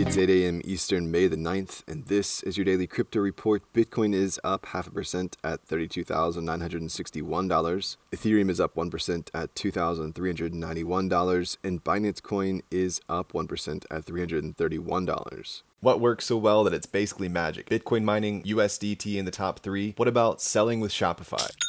It's 8 a.m. Eastern, May the 9th, and this is your daily crypto report. Bitcoin is up half a percent at $32,961. Ethereum is up 1% at $2,391, and Binance Coin is up 1% at $331. What works so well that it's basically magic? Bitcoin mining, USDT in the top three. What about selling with Shopify?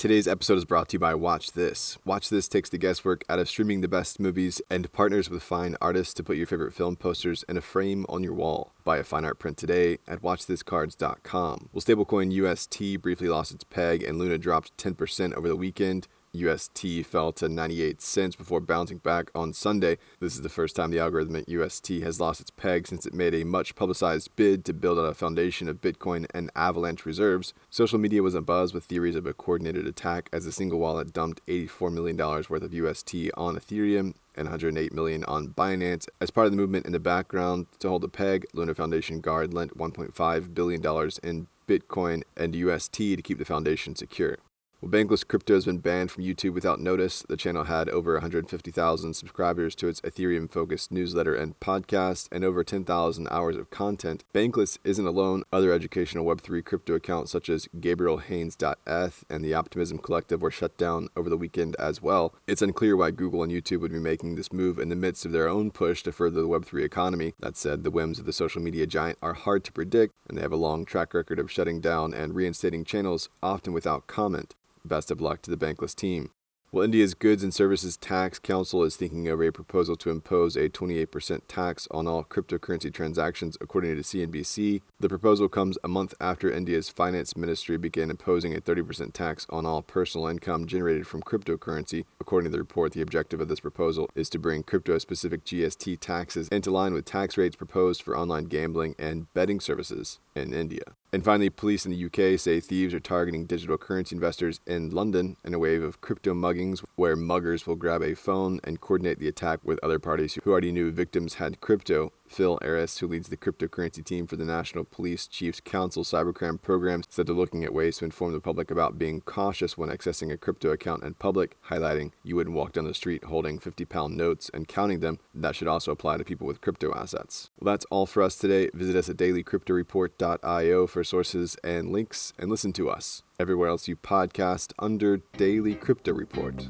Today's episode is brought to you by Watch This. Watch This takes the guesswork out of streaming the best movies and partners with fine artists to put your favorite film posters in a frame on your wall. Buy a fine art print today at watchthiscards.com. Well, stablecoin UST briefly lost its peg and Luna dropped 10% over the weekend. UST fell to 98 cents before bouncing back on Sunday. This is the first time the algorithm at UST has lost its peg since it made a much publicized bid to build out a foundation of Bitcoin and Avalanche reserves. Social media was abuzz with theories of a coordinated attack as a single wallet dumped $84 million worth of UST on Ethereum and 108 million on Binance. As part of the movement in the background to hold the peg, Luna Foundation Guard lent 1.5 billion dollars in Bitcoin and UST to keep the foundation secure. Well, Bankless Crypto has been banned from YouTube without notice. The channel had over 150,000 subscribers to its Ethereum focused newsletter and podcast, and over 10,000 hours of content. Bankless isn't alone. Other educational Web3 crypto accounts, such as GabrielHaines.eth and the Optimism Collective, were shut down over the weekend as well. It's unclear why Google and YouTube would be making this move in the midst of their own push to further the Web3 economy. That said, the whims of the social media giant are hard to predict, and they have a long track record of shutting down and reinstating channels, often without comment. Best of luck to the Bankless team. Well, India's Goods and Services Tax Council is thinking over a proposal to impose a 28% tax on all cryptocurrency transactions, according to CNBC. The proposal comes a month after India's finance ministry began imposing a 30% tax on all personal income generated from cryptocurrency. According to the report, the objective of this proposal is to bring crypto specific GST taxes into line with tax rates proposed for online gambling and betting services in India. And finally, police in the UK say thieves are targeting digital currency investors in London in a wave of crypto muggings where muggers will grab a phone and coordinate the attack with other parties who already knew victims had crypto Phil Ariss, who leads the cryptocurrency team for the National Police Chiefs Council cybercrime program, said they're looking at ways to inform the public about being cautious when accessing a crypto account in public, highlighting you wouldn't walk down the street holding 50 pound notes and counting them. That should also apply to people with crypto assets. Well, that's all for us today. Visit us at dailycryptoreport.io for sources and links, and listen to us everywhere else you podcast under Daily Crypto Report.